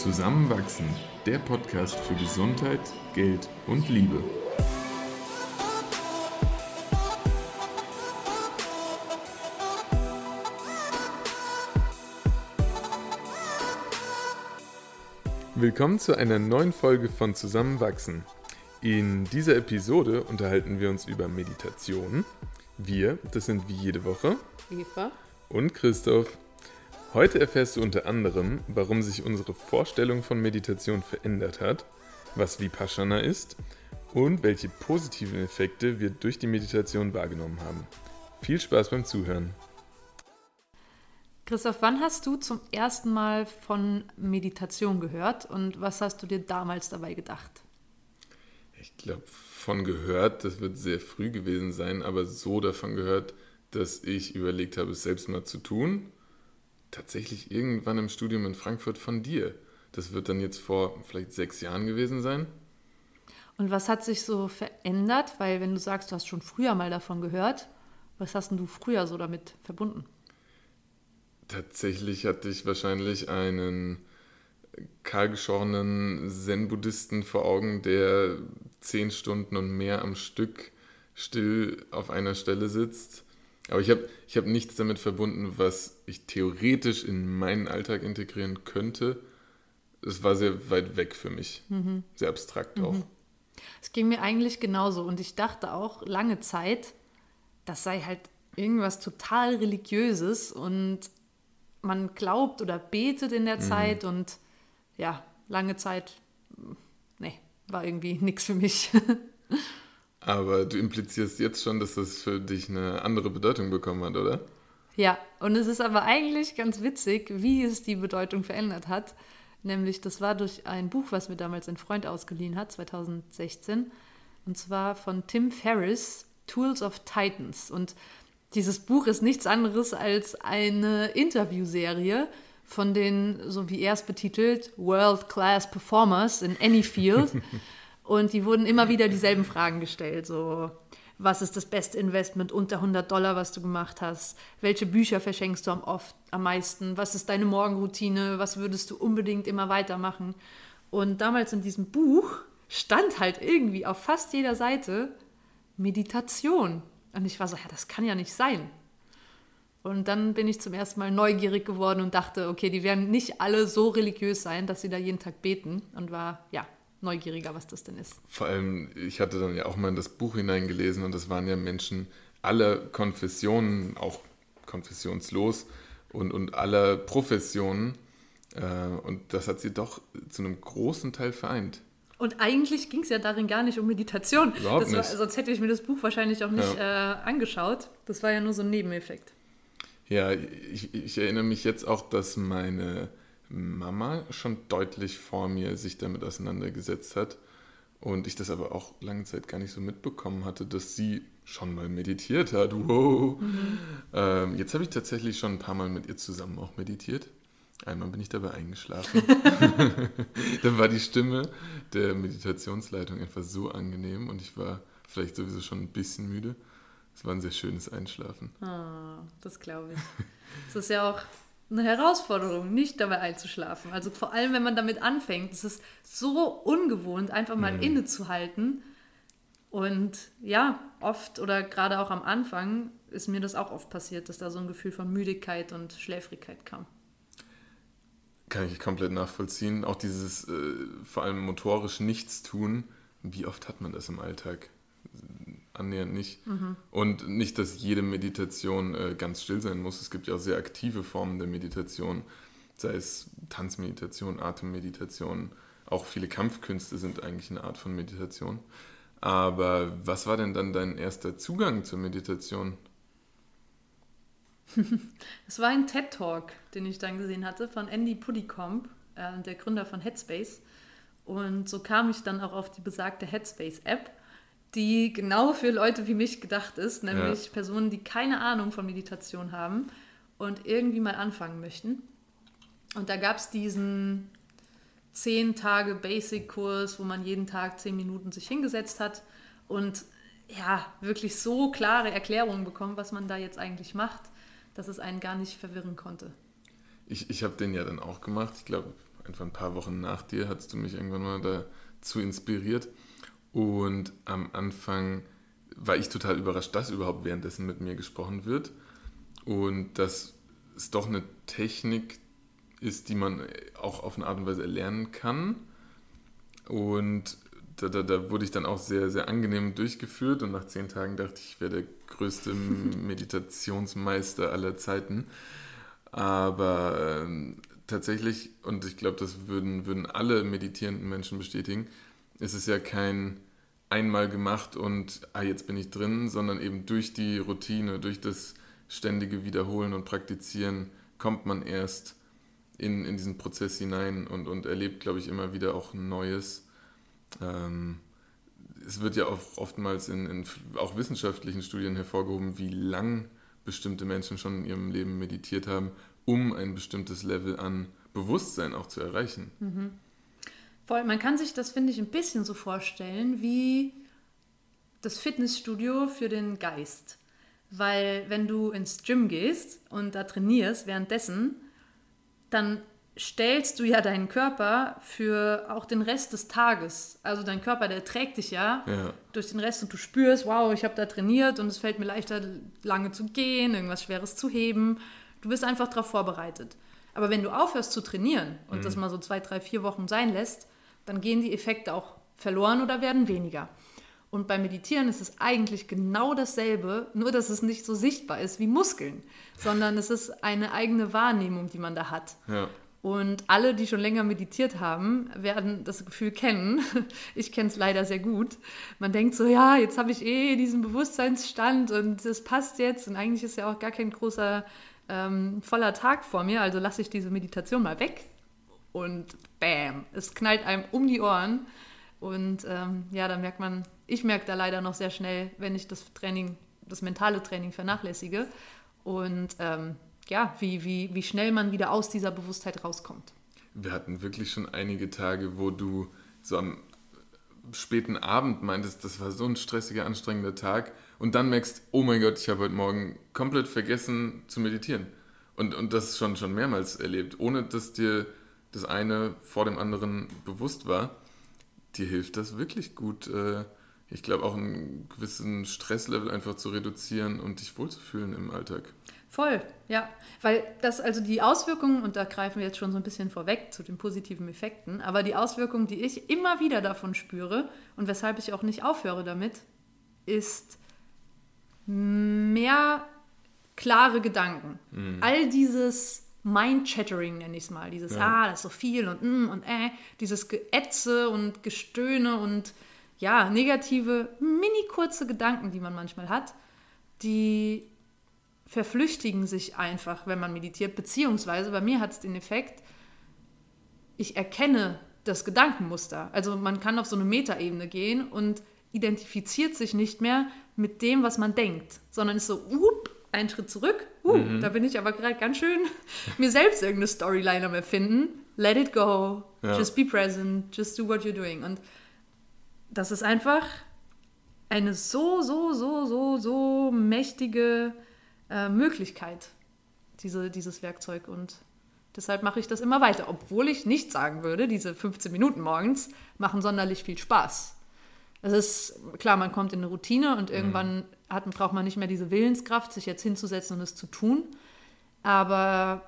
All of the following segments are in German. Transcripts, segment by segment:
Zusammenwachsen, der Podcast für Gesundheit, Geld und Liebe. Willkommen zu einer neuen Folge von Zusammenwachsen. In dieser Episode unterhalten wir uns über Meditation. Wir, das sind wie jede Woche Eva und Christoph. Heute erfährst du unter anderem, warum sich unsere Vorstellung von Meditation verändert hat, was Vipassana ist und welche positiven Effekte wir durch die Meditation wahrgenommen haben. Viel Spaß beim Zuhören. Christoph, wann hast du zum ersten Mal von Meditation gehört und was hast du dir damals dabei gedacht? Ich glaube, von gehört, das wird sehr früh gewesen sein, aber so davon gehört, dass ich überlegt habe, es selbst mal zu tun tatsächlich irgendwann im Studium in Frankfurt von dir. Das wird dann jetzt vor vielleicht sechs Jahren gewesen sein. Und was hat sich so verändert? Weil wenn du sagst, du hast schon früher mal davon gehört, was hast denn du früher so damit verbunden? Tatsächlich hatte ich wahrscheinlich einen kahlgeschorenen Zen-Buddhisten vor Augen, der zehn Stunden und mehr am Stück still auf einer Stelle sitzt aber ich habe ich hab nichts damit verbunden, was ich theoretisch in meinen Alltag integrieren könnte. Es war sehr weit weg für mich. Mhm. Sehr abstrakt mhm. auch. Es ging mir eigentlich genauso. Und ich dachte auch lange Zeit, das sei halt irgendwas total Religiöses und man glaubt oder betet in der mhm. Zeit und ja, lange Zeit, nee, war irgendwie nichts für mich. Aber du implizierst jetzt schon, dass das für dich eine andere Bedeutung bekommen hat, oder? Ja, und es ist aber eigentlich ganz witzig, wie es die Bedeutung verändert hat. Nämlich, das war durch ein Buch, was mir damals ein Freund ausgeliehen hat, 2016. Und zwar von Tim Ferriss, Tools of Titans. Und dieses Buch ist nichts anderes als eine Interviewserie von den, so wie er es betitelt, World-Class Performers in any field. Und die wurden immer wieder dieselben Fragen gestellt. So, was ist das beste Investment unter 100 Dollar, was du gemacht hast? Welche Bücher verschenkst du am, oft, am meisten? Was ist deine Morgenroutine? Was würdest du unbedingt immer weitermachen? Und damals in diesem Buch stand halt irgendwie auf fast jeder Seite Meditation. Und ich war so, ja, das kann ja nicht sein. Und dann bin ich zum ersten Mal neugierig geworden und dachte, okay, die werden nicht alle so religiös sein, dass sie da jeden Tag beten. Und war, ja, neugieriger, was das denn ist. Vor allem, ich hatte dann ja auch mal in das Buch hineingelesen und das waren ja Menschen aller Konfessionen, auch konfessionslos und, und aller Professionen. Äh, und das hat sie doch zu einem großen Teil vereint. Und eigentlich ging es ja darin gar nicht um Meditation. Überhaupt war, sonst hätte ich mir das Buch wahrscheinlich auch nicht ja. äh, angeschaut. Das war ja nur so ein Nebeneffekt. Ja, ich, ich erinnere mich jetzt auch, dass meine Mama schon deutlich vor mir sich damit auseinandergesetzt hat und ich das aber auch lange Zeit gar nicht so mitbekommen hatte, dass sie schon mal meditiert hat. Wow. Mhm. Ähm, jetzt habe ich tatsächlich schon ein paar Mal mit ihr zusammen auch meditiert. Einmal bin ich dabei eingeschlafen. Dann war die Stimme der Meditationsleitung einfach so angenehm und ich war vielleicht sowieso schon ein bisschen müde. Es war ein sehr schönes Einschlafen. Oh, das glaube ich. Es ist ja auch eine Herausforderung, nicht dabei einzuschlafen. Also vor allem, wenn man damit anfängt. Es ist so ungewohnt, einfach mal mhm. innezuhalten. Und ja, oft oder gerade auch am Anfang ist mir das auch oft passiert, dass da so ein Gefühl von Müdigkeit und Schläfrigkeit kam. Kann ich komplett nachvollziehen. Auch dieses äh, vor allem motorisch Nichtstun. Wie oft hat man das im Alltag? Annähernd nicht. Mhm. Und nicht, dass jede Meditation äh, ganz still sein muss. Es gibt ja auch sehr aktive Formen der Meditation, sei es Tanzmeditation, Atemmeditation. Auch viele Kampfkünste sind eigentlich eine Art von Meditation. Aber was war denn dann dein erster Zugang zur Meditation? Es war ein TED-Talk, den ich dann gesehen hatte von Andy Puddicombe, äh, der Gründer von Headspace. Und so kam ich dann auch auf die besagte Headspace-App die genau für Leute wie mich gedacht ist, nämlich ja. Personen, die keine Ahnung von Meditation haben und irgendwie mal anfangen möchten. Und da gab es diesen 10 Tage Basic-Kurs, wo man jeden Tag 10 Minuten sich hingesetzt hat und ja, wirklich so klare Erklärungen bekommen, was man da jetzt eigentlich macht, dass es einen gar nicht verwirren konnte. Ich, ich habe den ja dann auch gemacht. Ich glaube, einfach ein paar Wochen nach dir, hast du mich irgendwann mal dazu inspiriert. Und am Anfang war ich total überrascht, dass überhaupt währenddessen mit mir gesprochen wird. Und dass es doch eine Technik ist, die man auch auf eine Art und Weise erlernen kann. Und da, da, da, wurde ich dann auch sehr, sehr angenehm durchgeführt und nach zehn Tagen dachte ich, ich wäre der größte Meditationsmeister aller Zeiten. Aber ähm, tatsächlich, und ich glaube, das würden, würden alle meditierenden Menschen bestätigen, ist es ja kein einmal gemacht und ah, jetzt bin ich drin, sondern eben durch die Routine, durch das ständige Wiederholen und Praktizieren kommt man erst in, in diesen Prozess hinein und, und erlebt, glaube ich, immer wieder auch Neues. Ähm, es wird ja auch oftmals in, in, auch wissenschaftlichen Studien hervorgehoben, wie lang bestimmte Menschen schon in ihrem Leben meditiert haben, um ein bestimmtes Level an Bewusstsein auch zu erreichen. Mhm. Voll, man kann sich das, finde ich, ein bisschen so vorstellen wie das Fitnessstudio für den Geist. Weil wenn du ins Gym gehst und da trainierst währenddessen, dann stellst du ja deinen Körper für auch den Rest des Tages. Also dein Körper, der trägt dich ja, ja. durch den Rest und du spürst, wow, ich habe da trainiert und es fällt mir leichter, lange zu gehen, irgendwas Schweres zu heben. Du bist einfach darauf vorbereitet. Aber wenn du aufhörst zu trainieren und mhm. das mal so zwei, drei, vier Wochen sein lässt, dann gehen die Effekte auch verloren oder werden weniger. Und beim Meditieren ist es eigentlich genau dasselbe, nur dass es nicht so sichtbar ist wie Muskeln, sondern es ist eine eigene Wahrnehmung, die man da hat. Ja. Und alle, die schon länger meditiert haben, werden das Gefühl kennen. Ich kenne es leider sehr gut. Man denkt so, ja, jetzt habe ich eh diesen Bewusstseinsstand und es passt jetzt. Und eigentlich ist ja auch gar kein großer ähm, voller Tag vor mir, also lasse ich diese Meditation mal weg. Und bam, es knallt einem um die Ohren. Und ähm, ja, da merkt man, ich merke da leider noch sehr schnell, wenn ich das Training, das mentale Training vernachlässige. Und ähm, ja, wie, wie, wie schnell man wieder aus dieser Bewusstheit rauskommt. Wir hatten wirklich schon einige Tage, wo du so am späten Abend meintest, das war so ein stressiger, anstrengender Tag und dann merkst, oh mein Gott, ich habe heute Morgen komplett vergessen zu meditieren. Und, und das schon, schon mehrmals erlebt, ohne dass dir das eine vor dem anderen bewusst war. Dir hilft das wirklich gut, äh, ich glaube, auch einen gewissen Stresslevel einfach zu reduzieren und dich wohlzufühlen im Alltag. Voll, ja. Weil das, also die Auswirkungen, und da greifen wir jetzt schon so ein bisschen vorweg zu den positiven Effekten, aber die Auswirkungen, die ich immer wieder davon spüre und weshalb ich auch nicht aufhöre damit, ist mehr klare Gedanken. Mhm. All dieses Mind-Chattering nenne ich es mal, dieses ja. Ah, das ist so viel und mm und äh, dieses Geätze und Gestöhne und ja, negative, mini kurze Gedanken, die man manchmal hat, die verflüchtigen sich einfach, wenn man meditiert, beziehungsweise bei mir hat es den Effekt, ich erkenne das Gedankenmuster. Also man kann auf so eine Metaebene gehen und identifiziert sich nicht mehr mit dem, was man denkt, sondern ist so, up, ein Schritt zurück, uh, mhm. da bin ich aber gerade ganz schön mir selbst irgendeine Storyline am erfinden. Let it go, ja. just be present, just do what you're doing. Und das ist einfach eine so, so, so, so, so mächtige äh, Möglichkeit, diese, dieses Werkzeug. Und deshalb mache ich das immer weiter, obwohl ich nicht sagen würde, diese 15 Minuten morgens machen sonderlich viel Spaß. Es ist klar, man kommt in eine Routine und irgendwann mhm. hat, braucht man nicht mehr diese Willenskraft, sich jetzt hinzusetzen und es zu tun. Aber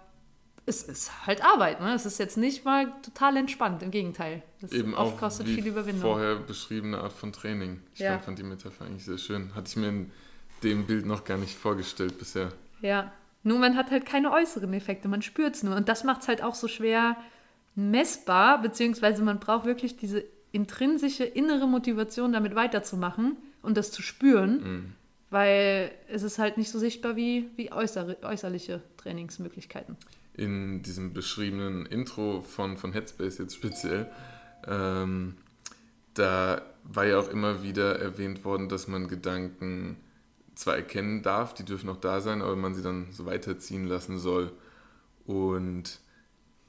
es ist halt Arbeit. Ne? Es ist jetzt nicht mal total entspannt, im Gegenteil. Das Eben auch kostet viel Überwindung. vorher beschriebene Art von Training. Ich ja. fand die Metapher eigentlich sehr schön. Hatte ich mir in dem Bild noch gar nicht vorgestellt bisher. Ja, nur man hat halt keine äußeren Effekte, man spürt es nur. Und das macht es halt auch so schwer messbar, beziehungsweise man braucht wirklich diese intrinsische innere Motivation, damit weiterzumachen und das zu spüren, mhm. weil es ist halt nicht so sichtbar wie, wie äußere, äußerliche Trainingsmöglichkeiten. In diesem beschriebenen Intro von, von Headspace jetzt speziell, ähm, da war ja auch immer wieder erwähnt worden, dass man Gedanken zwar erkennen darf, die dürfen auch da sein, aber man sie dann so weiterziehen lassen soll. Und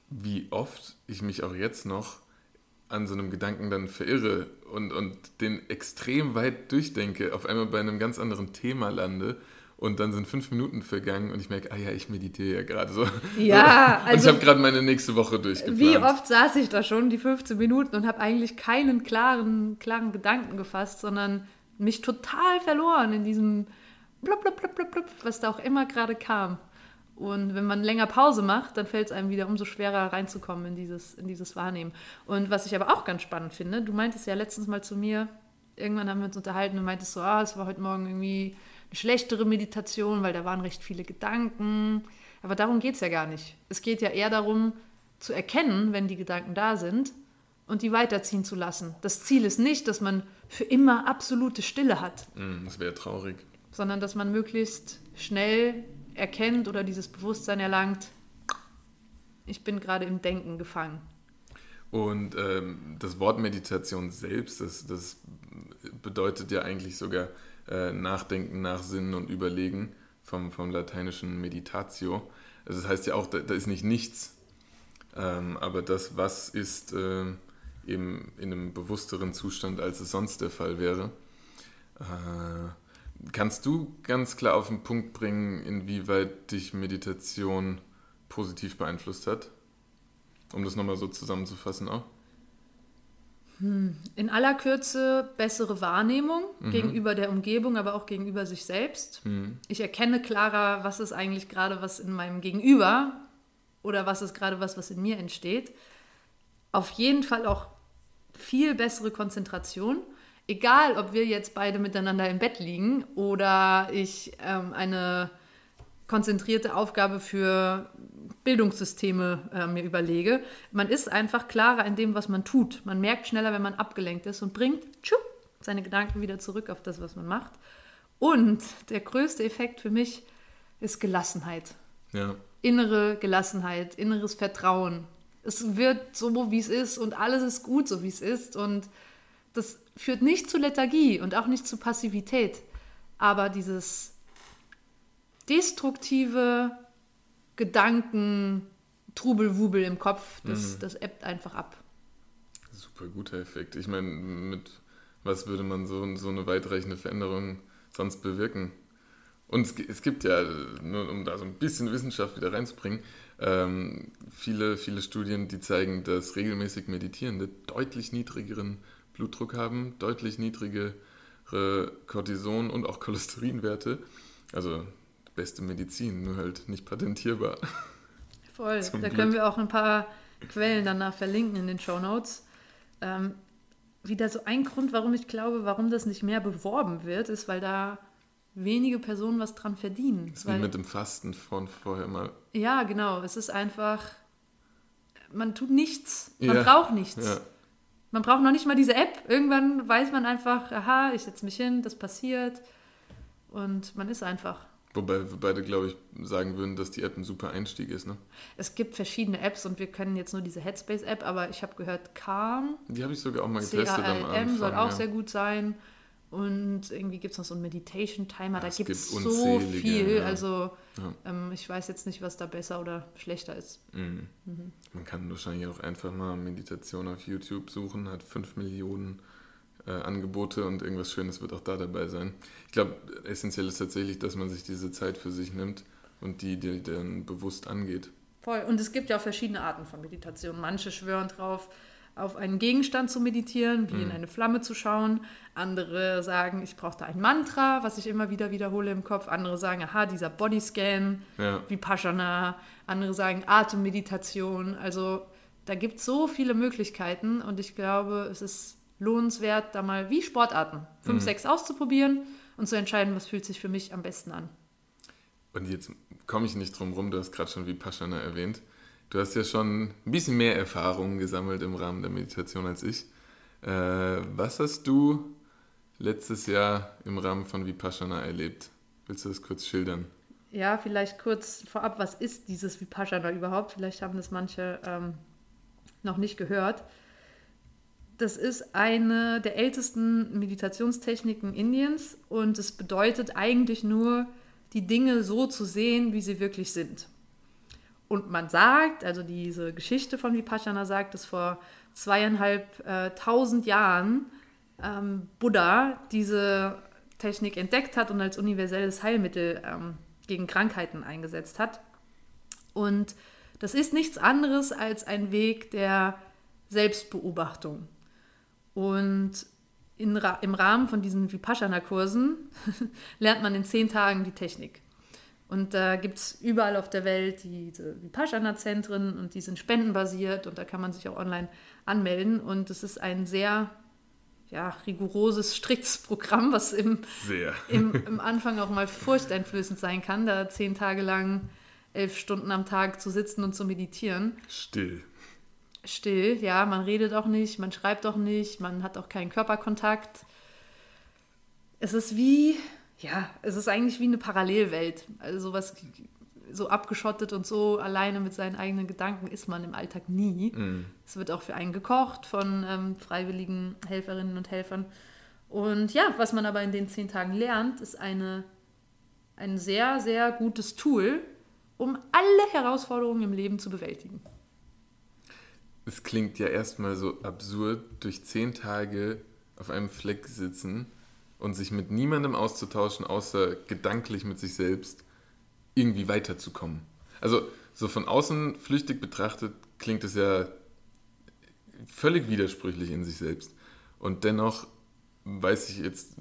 wie oft ich mich auch jetzt noch an so einem Gedanken dann verirre und, und den extrem weit durchdenke, auf einmal bei einem ganz anderen Thema lande und dann sind fünf Minuten vergangen und ich merke, ah ja, ich meditiere ja gerade so. Ja, also. Und ich also habe gerade meine nächste Woche durchgeplant. Wie oft saß ich da schon, die 15 Minuten, und habe eigentlich keinen klaren, klaren Gedanken gefasst, sondern mich total verloren in diesem blub, blub, blub, blub, blub, was da auch immer gerade kam. Und wenn man länger Pause macht, dann fällt es einem wieder umso schwerer reinzukommen in dieses, in dieses Wahrnehmen. Und was ich aber auch ganz spannend finde, du meintest ja letztens mal zu mir, irgendwann haben wir uns unterhalten und meintest so, ah, es war heute Morgen irgendwie eine schlechtere Meditation, weil da waren recht viele Gedanken. Aber darum geht es ja gar nicht. Es geht ja eher darum, zu erkennen, wenn die Gedanken da sind und die weiterziehen zu lassen. Das Ziel ist nicht, dass man für immer absolute Stille hat. Mm, das wäre traurig. Sondern dass man möglichst schnell erkennt oder dieses Bewusstsein erlangt, ich bin gerade im Denken gefangen. Und ähm, das Wort Meditation selbst, das, das bedeutet ja eigentlich sogar äh, Nachdenken, Nachsinnen und Überlegen vom, vom lateinischen Meditatio. Also das heißt ja auch, da, da ist nicht nichts, ähm, aber das, was ist äh, eben in einem bewussteren Zustand, als es sonst der Fall wäre. Äh, Kannst du ganz klar auf den Punkt bringen, inwieweit dich Meditation positiv beeinflusst hat? Um das nochmal so zusammenzufassen auch. Hm. In aller Kürze bessere Wahrnehmung mhm. gegenüber der Umgebung, aber auch gegenüber sich selbst. Mhm. Ich erkenne klarer, was ist eigentlich gerade was in meinem Gegenüber oder was ist gerade was, was in mir entsteht. Auf jeden Fall auch viel bessere Konzentration egal ob wir jetzt beide miteinander im Bett liegen oder ich ähm, eine konzentrierte Aufgabe für Bildungssysteme äh, mir überlege, man ist einfach klarer in dem, was man tut. Man merkt schneller, wenn man abgelenkt ist und bringt tschuh, seine Gedanken wieder zurück auf das, was man macht. Und der größte Effekt für mich ist Gelassenheit. Ja. Innere Gelassenheit, inneres Vertrauen. Es wird so, wie es ist und alles ist gut, so wie es ist. Und das führt nicht zu Lethargie und auch nicht zu Passivität, aber dieses destruktive Gedanken, Trubelwubel im Kopf, das, mhm. das ebbt einfach ab. Super guter Effekt. Ich meine, mit was würde man so, so eine weitreichende Veränderung sonst bewirken? Und es, es, gibt ja, nur um da so ein bisschen Wissenschaft wieder reinzubringen, ähm, viele, viele Studien, die zeigen, dass regelmäßig Meditierende deutlich niedrigeren Blutdruck haben, deutlich niedrigere Cortison- und auch Cholesterinwerte. Also beste Medizin, nur halt nicht patentierbar. Voll, da Glück. können wir auch ein paar Quellen danach verlinken in den Show Notes. Ähm, wieder so ein Grund, warum ich glaube, warum das nicht mehr beworben wird, ist, weil da wenige Personen was dran verdienen. Das ist weil, wie mit dem Fasten von vorher mal. Ja, genau. Es ist einfach, man tut nichts, man ja, braucht nichts. Ja. Man braucht noch nicht mal diese App. Irgendwann weiß man einfach, aha, ich setze mich hin, das passiert. Und man ist einfach. Wobei wir beide, glaube ich, sagen würden, dass die App ein super Einstieg ist. Ne? Es gibt verschiedene Apps und wir können jetzt nur diese Headspace-App, aber ich habe gehört, Calm. Die habe ich sogar auch mal getestet am Anfang. soll auch ja. sehr gut sein. Und irgendwie gibt es noch so einen Meditation-Timer, ja, da gibt es so viel. Ja. Also ja. ähm, ich weiß jetzt nicht, was da besser oder schlechter ist. Mhm. Mhm. Man kann wahrscheinlich auch einfach mal Meditation auf YouTube suchen, hat 5 Millionen äh, Angebote und irgendwas Schönes wird auch da dabei sein. Ich glaube, essentiell ist tatsächlich, dass man sich diese Zeit für sich nimmt und die, die dann bewusst angeht. Voll. Und es gibt ja auch verschiedene Arten von Meditation. Manche schwören drauf, auf einen Gegenstand zu meditieren, wie mhm. in eine Flamme zu schauen. Andere sagen, ich brauche da ein Mantra, was ich immer wieder wiederhole im Kopf. Andere sagen, aha, dieser Bodyscan, ja. Vipassana. Andere sagen Atemmeditation. Also da gibt es so viele Möglichkeiten und ich glaube, es ist lohnenswert, da mal wie Sportarten fünf, mhm. sechs auszuprobieren und zu entscheiden, was fühlt sich für mich am besten an. Und jetzt komme ich nicht drum rum, du hast gerade schon Vipassana erwähnt. Du hast ja schon ein bisschen mehr Erfahrungen gesammelt im Rahmen der Meditation als ich. Äh, was hast du letztes Jahr im Rahmen von Vipassana erlebt? Willst du das kurz schildern? Ja, vielleicht kurz vorab, was ist dieses Vipassana überhaupt? Vielleicht haben das manche ähm, noch nicht gehört. Das ist eine der ältesten Meditationstechniken Indiens und es bedeutet eigentlich nur, die Dinge so zu sehen, wie sie wirklich sind. Und man sagt, also diese Geschichte von Vipassana sagt, dass vor zweieinhalb äh, tausend Jahren ähm, Buddha diese Technik entdeckt hat und als universelles Heilmittel ähm, gegen Krankheiten eingesetzt hat. Und das ist nichts anderes als ein Weg der Selbstbeobachtung. Und in, im Rahmen von diesen Vipassana-Kursen lernt man in zehn Tagen die Technik. Und da gibt es überall auf der Welt diese Vipassana-Zentren und die sind spendenbasiert und da kann man sich auch online anmelden. Und es ist ein sehr ja, rigoroses, striktes Programm, was im, im, im Anfang auch mal furchteinflößend sein kann, da zehn Tage lang elf Stunden am Tag zu sitzen und zu meditieren. Still. Still, ja, man redet auch nicht, man schreibt auch nicht, man hat auch keinen Körperkontakt. Es ist wie, ja, es ist eigentlich wie eine Parallelwelt. Also sowas so abgeschottet und so alleine mit seinen eigenen Gedanken ist man im Alltag nie. Mm. Es wird auch für einen gekocht von ähm, freiwilligen Helferinnen und Helfern. Und ja, was man aber in den zehn Tagen lernt, ist eine, ein sehr, sehr gutes Tool, um alle Herausforderungen im Leben zu bewältigen. Es klingt ja erstmal so absurd, durch zehn Tage auf einem Fleck sitzen und sich mit niemandem auszutauschen, außer gedanklich mit sich selbst irgendwie weiterzukommen. Also so von außen flüchtig betrachtet klingt es ja völlig widersprüchlich in sich selbst. Und dennoch weiß ich jetzt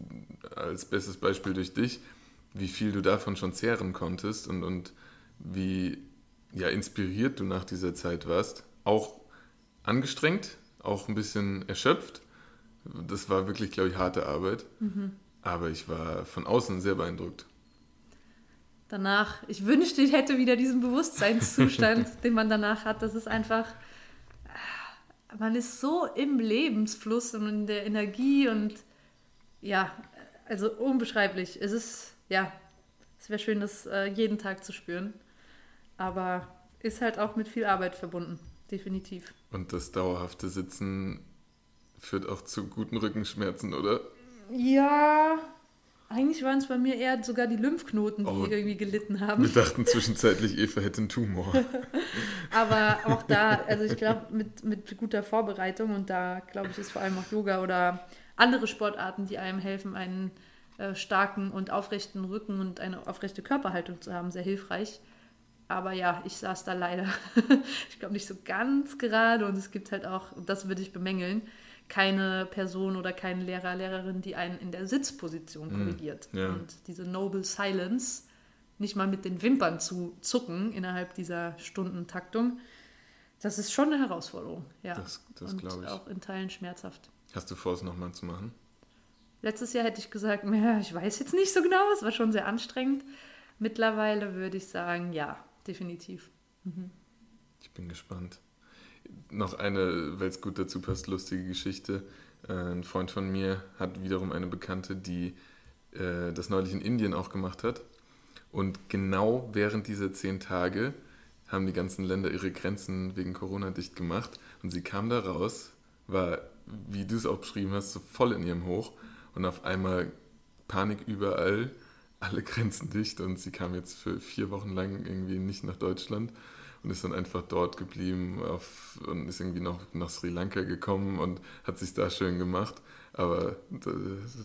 als bestes Beispiel durch dich, wie viel du davon schon zehren konntest und, und wie ja, inspiriert du nach dieser Zeit warst. Auch angestrengt, auch ein bisschen erschöpft. Das war wirklich, glaube ich, harte Arbeit. Mhm. Aber ich war von außen sehr beeindruckt danach, ich wünschte, ich hätte wieder diesen Bewusstseinszustand, den man danach hat. Das ist einfach, man ist so im Lebensfluss und in der Energie und ja, also unbeschreiblich. Es ist, ja, es wäre schön, das äh, jeden Tag zu spüren. Aber ist halt auch mit viel Arbeit verbunden, definitiv. Und das dauerhafte Sitzen führt auch zu guten Rückenschmerzen, oder? Ja, eigentlich waren es bei mir eher sogar die Lymphknoten, die oh, irgendwie gelitten haben. Wir dachten zwischenzeitlich, Eva hätte einen Tumor. Aber auch da, also ich glaube, mit, mit guter Vorbereitung und da, glaube ich, ist vor allem auch Yoga oder andere Sportarten, die einem helfen, einen äh, starken und aufrechten Rücken und eine aufrechte Körperhaltung zu haben, sehr hilfreich. Aber ja, ich saß da leider, ich glaube, nicht so ganz gerade und es gibt halt auch, das würde ich bemängeln, keine Person oder kein Lehrer, Lehrerin, die einen in der Sitzposition hm, korrigiert. Ja. Und diese Noble Silence, nicht mal mit den Wimpern zu zucken innerhalb dieser Stundentaktung, das ist schon eine Herausforderung. Ja. Das, das glaube ich. auch in Teilen schmerzhaft. Hast du vor, es nochmal zu machen? Letztes Jahr hätte ich gesagt, ja, ich weiß jetzt nicht so genau, es war schon sehr anstrengend. Mittlerweile würde ich sagen, ja, definitiv. Mhm. Ich bin gespannt noch eine, weil es gut dazu passt, lustige Geschichte. Äh, ein Freund von mir hat wiederum eine Bekannte, die äh, das neulich in Indien auch gemacht hat. Und genau während dieser zehn Tage haben die ganzen Länder ihre Grenzen wegen Corona dicht gemacht. Und sie kam da raus, war, wie du es auch beschrieben hast, so voll in ihrem Hoch. Und auf einmal Panik überall, alle Grenzen dicht. Und sie kam jetzt für vier Wochen lang irgendwie nicht nach Deutschland und ist dann einfach dort geblieben auf, und ist irgendwie noch nach Sri Lanka gekommen und hat sich da schön gemacht. Aber da,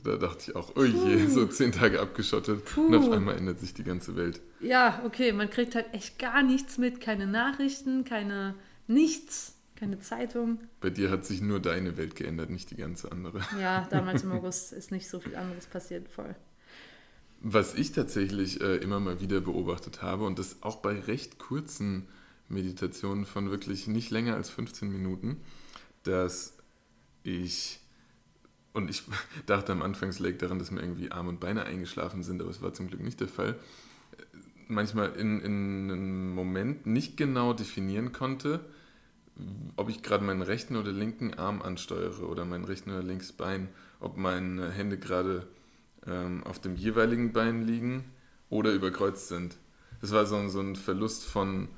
da dachte ich auch, oh je, so zehn Tage abgeschottet Puh. und auf einmal ändert sich die ganze Welt. Ja, okay, man kriegt halt echt gar nichts mit, keine Nachrichten, keine nichts, keine Zeitung. Bei dir hat sich nur deine Welt geändert, nicht die ganze andere. Ja, damals im August ist nicht so viel anderes passiert, voll. Was ich tatsächlich äh, immer mal wieder beobachtet habe und das auch bei recht kurzen Meditationen von wirklich nicht länger als 15 Minuten, dass ich, und ich dachte am Anfang, es lag daran, dass mir irgendwie Arme und Beine eingeschlafen sind, aber es war zum Glück nicht der Fall, manchmal in, in einem Moment nicht genau definieren konnte, ob ich gerade meinen rechten oder linken Arm ansteuere oder meinen rechten oder links Bein, ob meine Hände gerade ähm, auf dem jeweiligen Bein liegen oder überkreuzt sind. Das war so, so ein Verlust von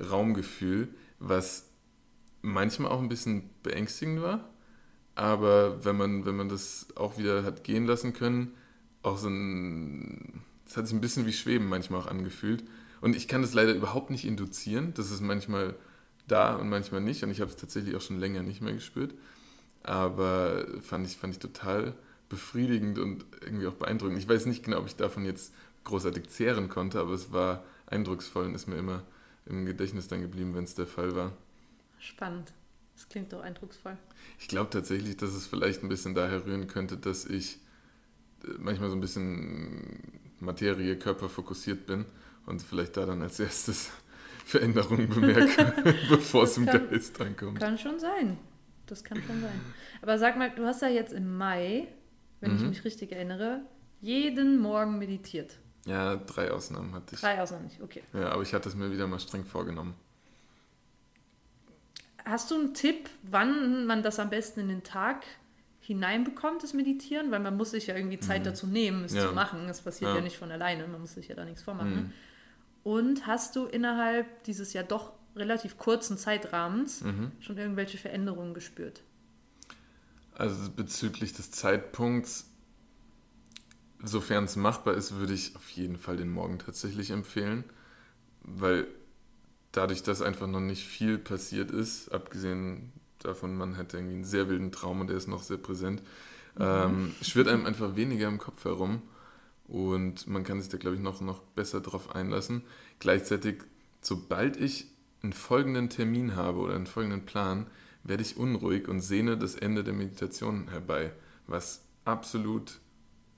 Raumgefühl, was manchmal auch ein bisschen beängstigend war. Aber wenn man, wenn man das auch wieder hat gehen lassen können, auch so ein. Es hat sich ein bisschen wie Schweben manchmal auch angefühlt. Und ich kann das leider überhaupt nicht induzieren. Das ist manchmal da und manchmal nicht. Und ich habe es tatsächlich auch schon länger nicht mehr gespürt. Aber fand ich, fand ich total befriedigend und irgendwie auch beeindruckend. Ich weiß nicht genau, ob ich davon jetzt großartig zehren konnte, aber es war eindrucksvoll und ist mir immer im Gedächtnis dann geblieben, wenn es der Fall war. Spannend. Das klingt doch eindrucksvoll. Ich glaube tatsächlich, dass es vielleicht ein bisschen daher rühren könnte, dass ich äh, manchmal so ein bisschen Materie, Körper fokussiert bin und vielleicht da dann als erstes Veränderungen bemerke, bevor es im Geist ankommt. Kann schon sein. Das kann schon sein. Aber sag mal, du hast ja jetzt im Mai, wenn mhm. ich mich richtig erinnere, jeden Morgen meditiert. Ja, drei Ausnahmen hatte ich. Drei Ausnahmen nicht, okay. Ja, aber ich hatte es mir wieder mal streng vorgenommen. Hast du einen Tipp, wann man das am besten in den Tag hineinbekommt, das Meditieren? Weil man muss sich ja irgendwie Zeit mhm. dazu nehmen, es ja. zu machen. Es passiert ja. ja. nicht von alleine, man muss sich ja da nichts vormachen. Mhm. Und hast du innerhalb dieses ja doch relativ kurzen Zeitrahmens mhm. schon irgendwelche Veränderungen gespürt? Also bezüglich des Zeitpunkts, sofern es machbar ist, würde ich auf jeden Fall den Morgen tatsächlich empfehlen, weil dadurch, dass einfach noch nicht viel passiert ist, abgesehen davon, man hätte irgendwie einen sehr wilden Traum und der ist noch sehr präsent, mhm. ähm, schwirrt einem einfach weniger im Kopf herum und man kann sich da, glaube ich, noch, noch besser drauf einlassen. Gleichzeitig, sobald ich einen folgenden Termin habe oder einen folgenden Plan, werde ich unruhig und sehne das Ende der Meditation herbei, was absolut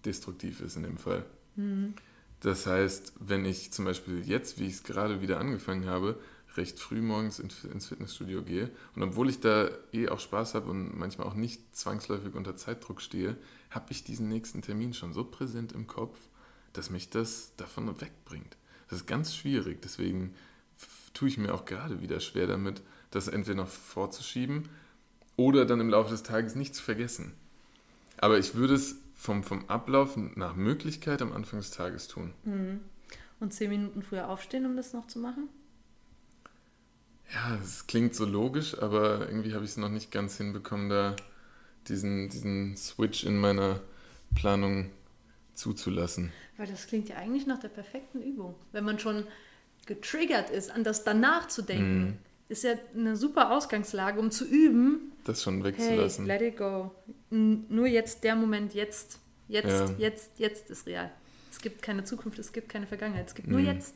destruktiv ist in dem Fall. Mhm. Das heißt, wenn ich zum Beispiel jetzt, wie ich es gerade wieder angefangen habe, recht früh morgens ins Fitnessstudio gehe und obwohl ich da eh auch Spaß habe und manchmal auch nicht zwangsläufig unter Zeitdruck stehe, habe ich diesen nächsten Termin schon so präsent im Kopf, dass mich das davon wegbringt. Das ist ganz schwierig, deswegen tue ich mir auch gerade wieder schwer damit, das entweder noch vorzuschieben oder dann im Laufe des Tages nicht zu vergessen. Aber ich würde es vom, vom Ablauf nach Möglichkeit am Anfang des Tages tun. Mhm. Und zehn Minuten früher aufstehen, um das noch zu machen? Ja, es klingt so logisch, aber irgendwie habe ich es noch nicht ganz hinbekommen, da diesen, diesen Switch in meiner Planung zuzulassen. Weil das klingt ja eigentlich nach der perfekten Übung. Wenn man schon getriggert ist, an das danach zu denken, mm. Ist ja eine super Ausgangslage, um zu üben. Das schon wegzulassen. Hey, let it go. Nur jetzt, der Moment, jetzt. Jetzt, ja. jetzt, jetzt ist real. Es gibt keine Zukunft, es gibt keine Vergangenheit, es gibt nur mm. jetzt.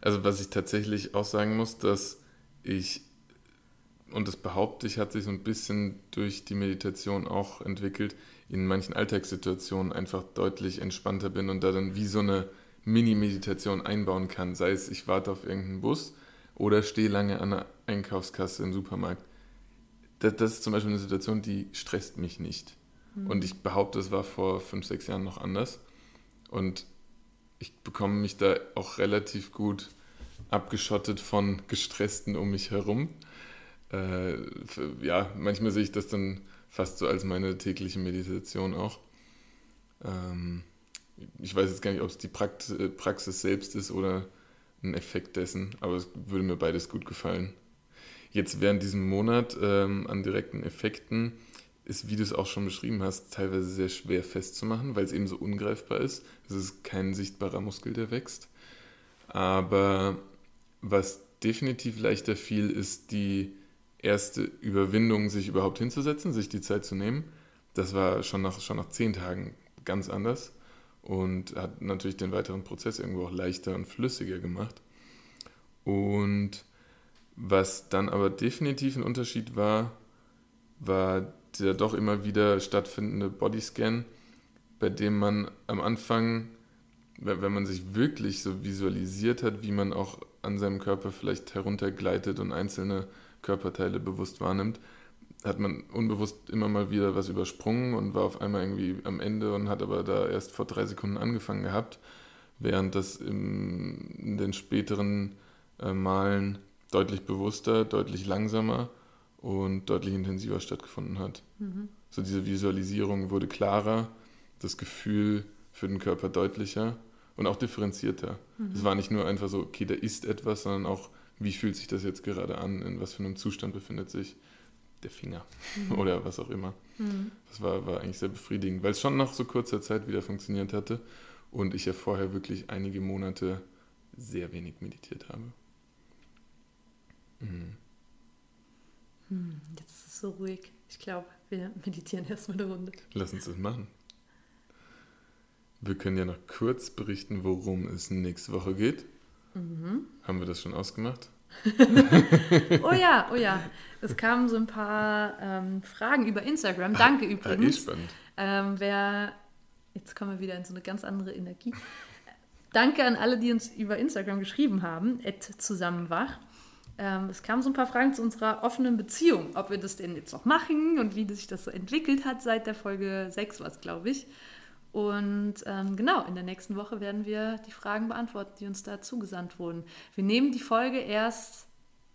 Also was ich tatsächlich auch sagen muss, dass ich, und das behaupte ich, hat sich so ein bisschen durch die Meditation auch entwickelt, in manchen Alltagssituationen einfach deutlich entspannter bin und da dann wie so eine Mini-Meditation einbauen kann. Sei es, ich warte auf irgendeinen Bus oder stehe lange an der Einkaufskasse im Supermarkt. Das, das ist zum Beispiel eine Situation, die stresst mich nicht. Mhm. Und ich behaupte, es war vor fünf, sechs Jahren noch anders. Und ich bekomme mich da auch relativ gut abgeschottet von Gestressten um mich herum. Äh, ja, manchmal sehe ich das dann fast so als meine tägliche Meditation auch. Ähm, ich weiß jetzt gar nicht, ob es die Praxis selbst ist oder ein Effekt dessen, aber es würde mir beides gut gefallen. Jetzt während diesem Monat ähm, an direkten Effekten ist, wie du es auch schon beschrieben hast, teilweise sehr schwer festzumachen, weil es eben so ungreifbar ist. Es ist kein sichtbarer Muskel, der wächst. Aber was definitiv leichter fiel, ist die erste Überwindung, sich überhaupt hinzusetzen, sich die Zeit zu nehmen. Das war schon nach, schon nach zehn Tagen ganz anders und hat natürlich den weiteren Prozess irgendwo auch leichter und flüssiger gemacht. Und was dann aber definitiv ein Unterschied war, war der doch immer wieder stattfindende Bodyscan, bei dem man am Anfang, wenn man sich wirklich so visualisiert hat, wie man auch an seinem Körper vielleicht heruntergleitet und einzelne Körperteile bewusst wahrnimmt, hat man unbewusst immer mal wieder was übersprungen und war auf einmal irgendwie am Ende und hat aber da erst vor drei Sekunden angefangen gehabt, während das im, in den späteren äh, Malen deutlich bewusster, deutlich langsamer und deutlich intensiver stattgefunden hat. Mhm. So diese Visualisierung wurde klarer, das Gefühl für den Körper deutlicher und auch differenzierter. Mhm. Es war nicht nur einfach so, okay, da ist etwas, sondern auch, wie fühlt sich das jetzt gerade an, in was für einem Zustand befindet sich der Finger mhm. oder was auch immer. Mhm. Das war, war eigentlich sehr befriedigend, weil es schon nach so kurzer Zeit wieder funktioniert hatte und ich ja vorher wirklich einige Monate sehr wenig meditiert habe. Mhm. Hm, jetzt ist es so ruhig. Ich glaube, wir meditieren erstmal eine Runde. Lass uns das machen. Wir können ja noch kurz berichten, worum es nächste Woche geht. Mhm. Haben wir das schon ausgemacht? oh ja, oh ja. Es kamen so ein paar ähm, Fragen über Instagram. Danke ah, übrigens. Ah, eh spannend. Ähm, wer, jetzt kommen wir wieder in so eine ganz andere Energie. Danke an alle, die uns über Instagram geschrieben haben, zusammenwach. Ähm, es kamen so ein paar Fragen zu unserer offenen Beziehung, ob wir das denn jetzt noch machen und wie sich das so entwickelt hat seit der Folge 6 was, glaube ich. Und ähm, genau, in der nächsten Woche werden wir die Fragen beantworten, die uns da zugesandt wurden. Wir nehmen die Folge erst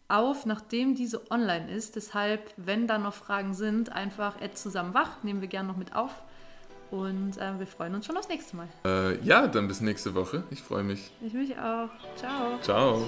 auf, nachdem diese online ist. Deshalb, wenn da noch Fragen sind, einfach Ed zusammen wach, nehmen wir gerne noch mit auf. Und äh, wir freuen uns schon aufs nächste Mal. Äh, ja, dann bis nächste Woche. Ich freue mich. Ich mich auch. Ciao. Ciao.